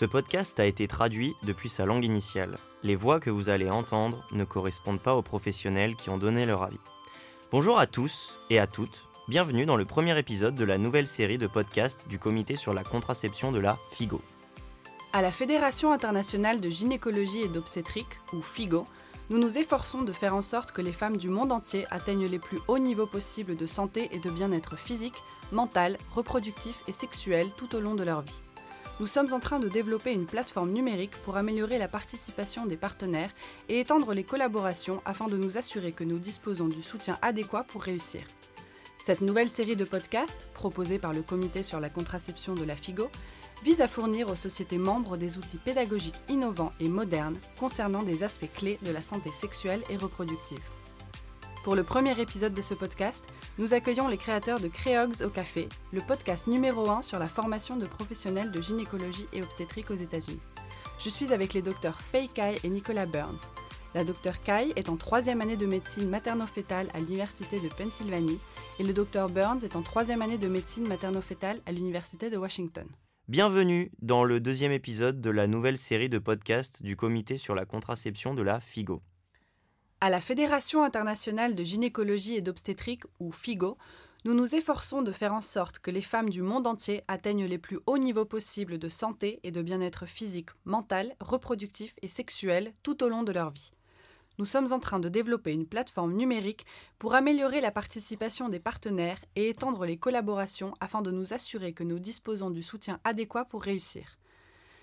Ce podcast a été traduit depuis sa langue initiale. Les voix que vous allez entendre ne correspondent pas aux professionnels qui ont donné leur avis. Bonjour à tous et à toutes, bienvenue dans le premier épisode de la nouvelle série de podcasts du Comité sur la contraception de la FIGO. À la Fédération internationale de gynécologie et d'obstétrique, ou FIGO, nous nous efforçons de faire en sorte que les femmes du monde entier atteignent les plus hauts niveaux possibles de santé et de bien-être physique, mental, reproductif et sexuel tout au long de leur vie. Nous sommes en train de développer une plateforme numérique pour améliorer la participation des partenaires et étendre les collaborations afin de nous assurer que nous disposons du soutien adéquat pour réussir. Cette nouvelle série de podcasts, proposée par le Comité sur la contraception de la FIGO, vise à fournir aux sociétés membres des outils pédagogiques innovants et modernes concernant des aspects clés de la santé sexuelle et reproductive. Pour le premier épisode de ce podcast, nous accueillons les créateurs de Créogs au Café, le podcast numéro 1 sur la formation de professionnels de gynécologie et obstétrique aux États-Unis. Je suis avec les docteurs Faye Kai et Nicolas Burns. La docteur Kai est en troisième année de médecine materno-fétale à l'Université de Pennsylvanie et le docteur Burns est en troisième année de médecine materno-fétale à l'Université de Washington. Bienvenue dans le deuxième épisode de la nouvelle série de podcasts du Comité sur la contraception de la FIGO. À la Fédération internationale de gynécologie et d'obstétrique, ou FIGO, nous nous efforçons de faire en sorte que les femmes du monde entier atteignent les plus hauts niveaux possibles de santé et de bien-être physique, mental, reproductif et sexuel tout au long de leur vie. Nous sommes en train de développer une plateforme numérique pour améliorer la participation des partenaires et étendre les collaborations afin de nous assurer que nous disposons du soutien adéquat pour réussir.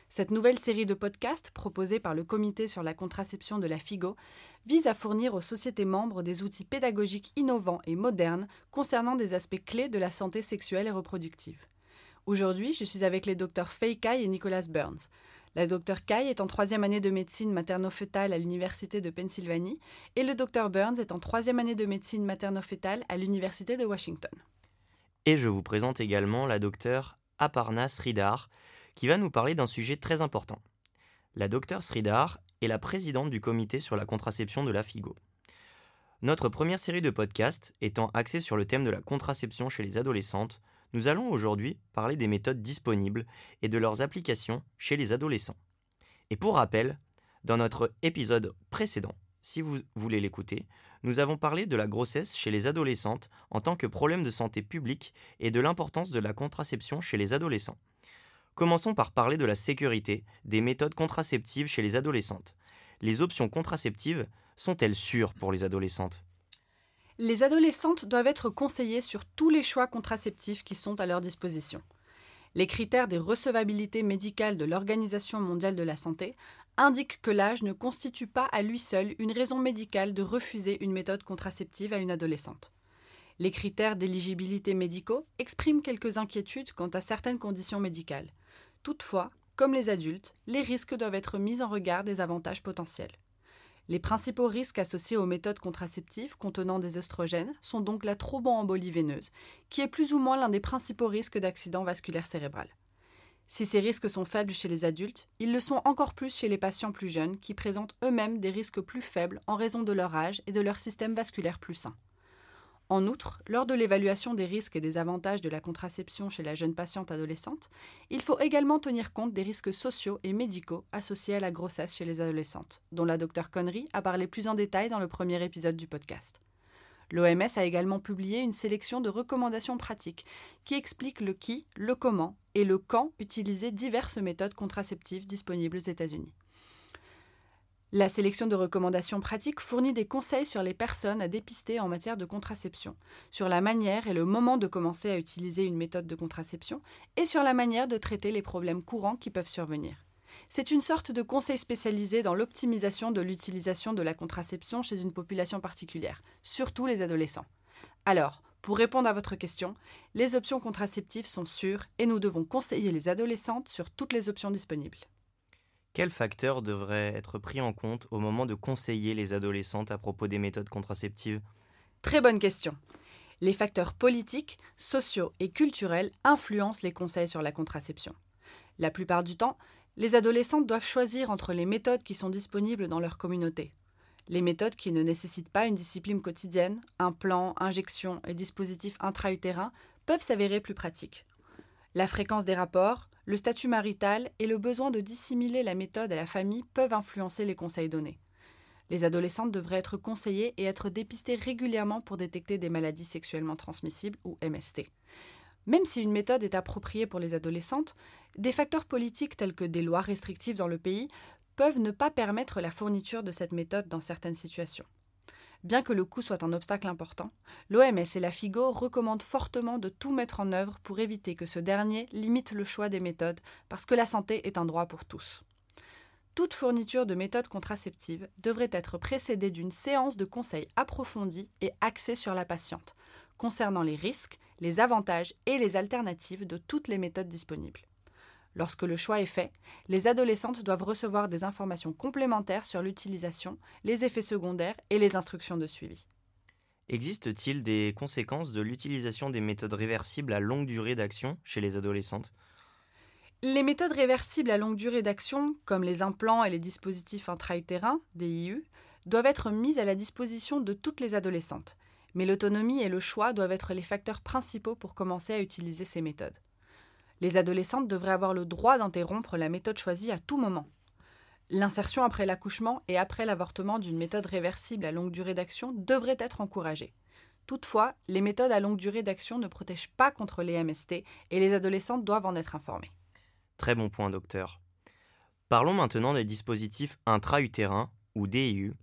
Cette nouvelle série de podcasts, proposée par le Comité sur la contraception de la FIGO, vise à fournir aux sociétés membres des outils pédagogiques innovants et modernes concernant des aspects clés de la santé sexuelle et reproductive. Aujourd'hui, je suis avec les docteurs Faye Kai et Nicolas Burns. La docteur Kai est en troisième année de médecine materno-fœtale à l'Université de Pennsylvanie et le docteur Burns est en troisième année de médecine materno-fœtale à l'Université de Washington. Et je vous présente également la docteure Aparna Sridhar, qui va nous parler d'un sujet très important. La docteure Sridhar est la présidente du comité sur la contraception de la FIGO. Notre première série de podcasts étant axée sur le thème de la contraception chez les adolescentes, nous allons aujourd'hui parler des méthodes disponibles et de leurs applications chez les adolescents. Et pour rappel, dans notre épisode précédent, si vous voulez l'écouter, nous avons parlé de la grossesse chez les adolescentes en tant que problème de santé publique et de l'importance de la contraception chez les adolescents. Commençons par parler de la sécurité des méthodes contraceptives chez les adolescentes. Les options contraceptives sont-elles sûres pour les adolescentes? Les adolescentes doivent être conseillées sur tous les choix contraceptifs qui sont à leur disposition. Les critères des recevabilités médicales de l'Organisation mondiale de la santé indiquent que l'âge ne constitue pas à lui seul une raison médicale de refuser une méthode contraceptive à une adolescente. Les critères d'éligibilité médicaux expriment quelques inquiétudes quant à certaines conditions médicales. Toutefois, comme les adultes, les risques doivent être mis en regard des avantages potentiels. Les principaux risques associés aux méthodes contraceptives contenant des œstrogènes sont donc la thromboembolie veineuse, qui est plus ou moins l'un des principaux risques d'accident vasculaire cérébral. Si ces risques sont faibles chez les adultes, ils le sont encore plus chez les patients plus jeunes qui présentent eux-mêmes des risques plus faibles en raison de leur âge et de leur système vasculaire plus sain. En outre, lors de l'évaluation des risques et des avantages de la contraception chez la jeune patiente adolescente, il faut également tenir compte des risques sociaux et médicaux associés à la grossesse chez les adolescentes, dont la docteure Connery a parlé plus en détail dans le premier épisode du podcast. L'OMS a également publié une sélection de recommandations pratiques qui expliquent le qui, le comment et le quand utiliser diverses méthodes contraceptives disponibles aux États-Unis. La sélection de recommandations pratiques fournit des conseils sur les personnes à dépister en matière de contraception, sur la manière et le moment de commencer à utiliser une méthode de contraception et sur la manière de traiter les problèmes courants qui peuvent survenir. C'est une sorte de conseil spécialisé dans l'optimisation de l'utilisation de la contraception chez une population particulière, surtout les adolescents. Alors, pour répondre à votre question, les options contraceptives sont sûres et nous devons conseiller les adolescentes sur toutes les options disponibles. Quels facteurs devraient être pris en compte au moment de conseiller les adolescentes à propos des méthodes contraceptives? Très bonne question. Les facteurs politiques, sociaux et culturels influencent les conseils sur la contraception. La plupart du temps, les adolescentes doivent choisir entre les méthodes qui sont disponibles dans leur communauté. Les méthodes qui ne nécessitent pas une discipline quotidienne, un plan, injection et dispositif intra-utérin peuvent s'avérer plus pratiques. La fréquence des rapports, le statut marital et le besoin de dissimuler la méthode à la famille peuvent influencer les conseils donnés. Les adolescentes devraient être conseillées et être dépistées régulièrement pour détecter des maladies sexuellement transmissibles ou MST. Même si une méthode est appropriée pour les adolescentes, des facteurs politiques tels que des lois restrictives dans le pays peuvent ne pas permettre la fourniture de cette méthode dans certaines situations. Bien que le coût soit un obstacle important, l'OMS et la FIGO recommandent fortement de tout mettre en œuvre pour éviter que ce dernier limite le choix des méthodes, parce que la santé est un droit pour tous. Toute fourniture de méthodes contraceptives devrait être précédée d'une séance de conseil approfondie et axée sur la patiente, concernant les risques, les avantages et les alternatives de toutes les méthodes disponibles. Lorsque le choix est fait, les adolescentes doivent recevoir des informations complémentaires sur l'utilisation, les effets secondaires et les instructions de suivi. Existe-t-il des conséquences de l'utilisation des méthodes réversibles à longue durée d'action chez les adolescentes? Les méthodes réversibles à longue durée d'action, comme les implants et les dispositifs intra-utérins, DIU, doivent être mises à la disposition de toutes les adolescentes, mais l'autonomie et le choix doivent être les facteurs principaux pour commencer à utiliser ces méthodes. Les adolescentes devraient avoir le droit d'interrompre la méthode choisie à tout moment. L'insertion après l'accouchement et après l'avortement d'une méthode réversible à longue durée d'action devrait être encouragée. Toutefois, les méthodes à longue durée d'action ne protègent pas contre les MST et les adolescentes doivent en être informées. Très bon point, docteur. Parlons maintenant des dispositifs intra-utérins ou DIU.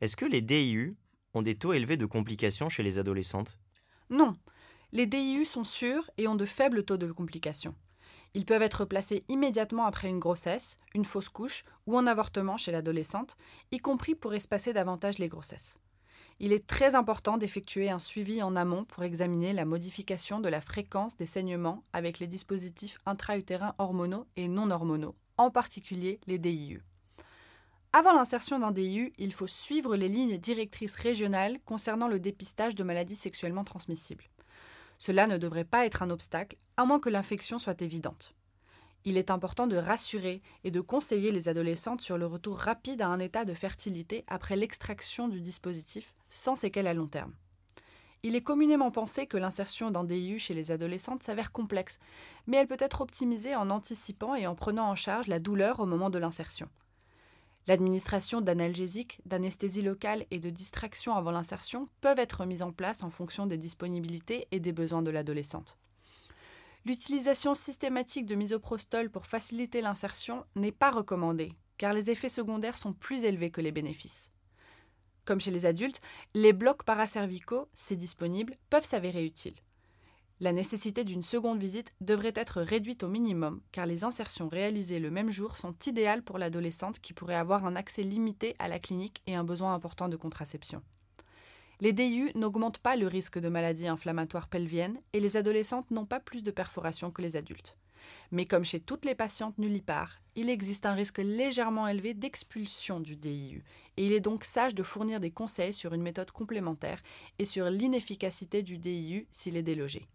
Est-ce que les DIU ont des taux élevés de complications chez les adolescentes? Non, les DIU sont sûrs et ont de faibles taux de complications. Ils peuvent être placés immédiatement après une grossesse, une fausse couche ou un avortement chez l'adolescente, y compris pour espacer davantage les grossesses. Il est très important d'effectuer un suivi en amont pour examiner la modification de la fréquence des saignements avec les dispositifs intra-utérins hormonaux et non hormonaux, en particulier les DIU. Avant l'insertion d'un DIU, il faut suivre les lignes directrices régionales concernant le dépistage de maladies sexuellement transmissibles. Cela ne devrait pas être un obstacle, à moins que l'infection soit évidente. Il est important de rassurer et de conseiller les adolescentes sur le retour rapide à un état de fertilité après l'extraction du dispositif, sans séquelles à long terme. Il est communément pensé que l'insertion d'un DIU chez les adolescentes s'avère complexe, mais elle peut être optimisée en anticipant et en prenant en charge la douleur au moment de l'insertion. L'administration d'analgésiques, d'anesthésie locale et de distraction avant l'insertion peuvent être mises en place en fonction des disponibilités et des besoins de l'adolescente. L'utilisation systématique de misoprostol pour faciliter l'insertion n'est pas recommandée, car les effets secondaires sont plus élevés que les bénéfices. Comme chez les adultes, les blocs paracervicaux, si disponibles, peuvent s'avérer utiles. La nécessité d'une seconde visite devrait être réduite au minimum, car les insertions réalisées le même jour sont idéales pour l'adolescente qui pourrait avoir un accès limité à la clinique et un besoin important de contraception. Les DIU n'augmentent pas le risque de maladies inflammatoires pelviennes et les adolescentes n'ont pas plus de perforations que les adultes. Mais comme chez toutes les patientes nullipares, il existe un risque légèrement élevé d'expulsion du DIU, et il est donc sage de fournir des conseils sur une méthode complémentaire et sur l'inefficacité du DIU s'il est délogé.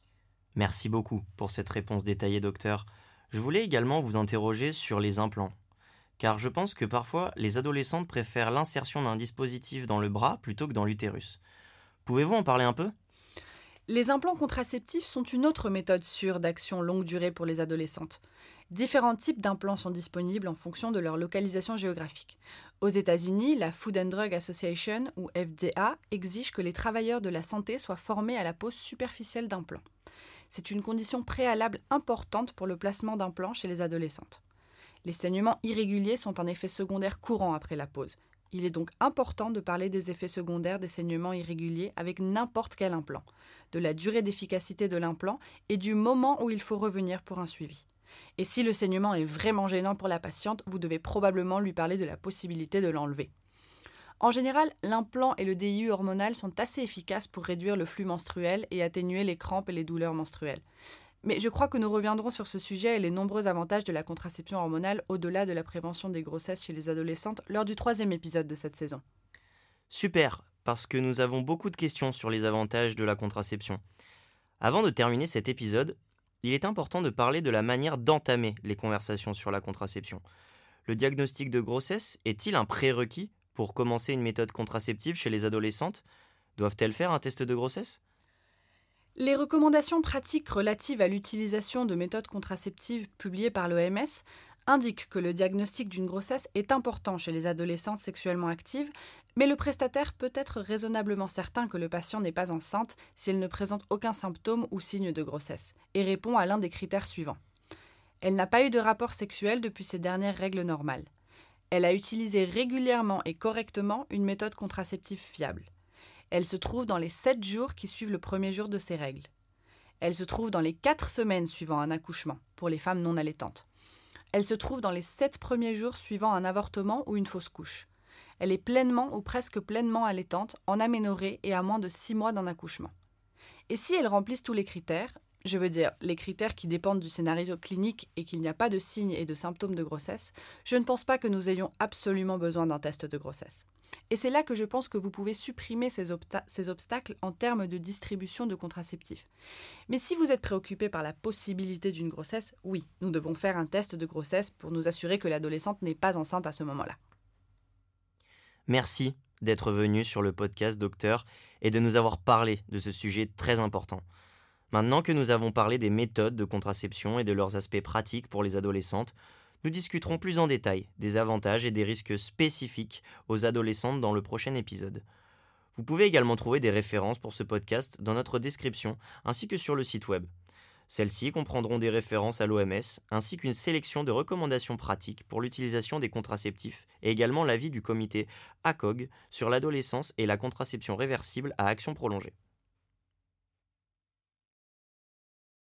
Merci beaucoup pour cette réponse détaillée, docteur. Je voulais également vous interroger sur les implants. Car je pense que parfois les adolescentes préfèrent l'insertion d'un dispositif dans le bras plutôt que dans l'utérus. Pouvez-vous en parler un peu? Les implants contraceptifs sont une autre méthode sûre d'action longue durée pour les adolescentes. Différents types d'implants sont disponibles en fonction de leur localisation géographique. Aux États-Unis, la Food and Drug Association, ou FDA, exige que les travailleurs de la santé soient formés à la pose superficielle d'implants. C'est une condition préalable importante pour le placement d'implants chez les adolescentes. Les saignements irréguliers sont un effet secondaire courant après la pause. Il est donc important de parler des effets secondaires des saignements irréguliers avec n'importe quel implant, de la durée d'efficacité de l'implant et du moment où il faut revenir pour un suivi. Et si le saignement est vraiment gênant pour la patiente, vous devez probablement lui parler de la possibilité de l'enlever. En général, l'implant et le DIU hormonal sont assez efficaces pour réduire le flux menstruel et atténuer les crampes et les douleurs menstruelles. Mais je crois que nous reviendrons sur ce sujet et les nombreux avantages de la contraception hormonale au-delà de la prévention des grossesses chez les adolescentes lors du troisième épisode de cette saison. Super, parce que nous avons beaucoup de questions sur les avantages de la contraception. Avant de terminer cet épisode, il est important de parler de la manière d'entamer les conversations sur la contraception. Le diagnostic de grossesse est-il un prérequis pour commencer une méthode contraceptive chez les adolescentes Doivent-elles faire un test de grossesse? Les recommandations pratiques relatives à l'utilisation de méthodes contraceptives publiées par l'OMS indiquent que le diagnostic d'une grossesse est important chez les adolescentes sexuellement actives, mais le prestataire peut être raisonnablement certain que le patient n'est pas enceinte si elle ne présente aucun symptôme ou signe de grossesse, et répond à l'un des critères suivants. Elle n'a pas eu de rapport sexuel depuis ses dernières règles normales. Elle a utilisé régulièrement et correctement une méthode contraceptive fiable. Elle se trouve dans les 7 jours qui suivent le premier jour de ses règles. Elle se trouve dans les 4 semaines suivant un accouchement, pour les femmes non allaitantes. Elle se trouve dans les 7 premiers jours suivant un avortement ou une fausse couche. Elle est pleinement ou presque pleinement allaitante, en aménorrhée et à moins de 6 mois d'un accouchement. Et si elles remplissent tous les critères, je veux dire les critères qui dépendent du scénario clinique et qu'il n'y a pas de signes et de symptômes de grossesse, je ne pense pas que nous ayons absolument besoin d'un test de grossesse. Et c'est là que je pense que vous pouvez supprimer ces, obstacles en termes de distribution de contraceptifs. Mais si vous êtes préoccupé par la possibilité d'une grossesse, oui, nous devons faire un test de grossesse pour nous assurer que l'adolescente n'est pas enceinte à ce moment-là. Merci d'être venu sur le podcast Docteur et de nous avoir parlé de ce sujet très important. Maintenant que nous avons parlé des méthodes de contraception et de leurs aspects pratiques pour les adolescentes, nous discuterons plus en détail des avantages et des risques spécifiques aux adolescentes dans le prochain épisode. Vous pouvez également trouver des références pour ce podcast dans notre description ainsi que sur le site web. Celles-ci comprendront des références à l'OMS ainsi qu'une sélection de recommandations pratiques pour l'utilisation des contraceptifs et également l'avis du comité ACOG sur l'adolescence et la contraception réversible à action prolongée.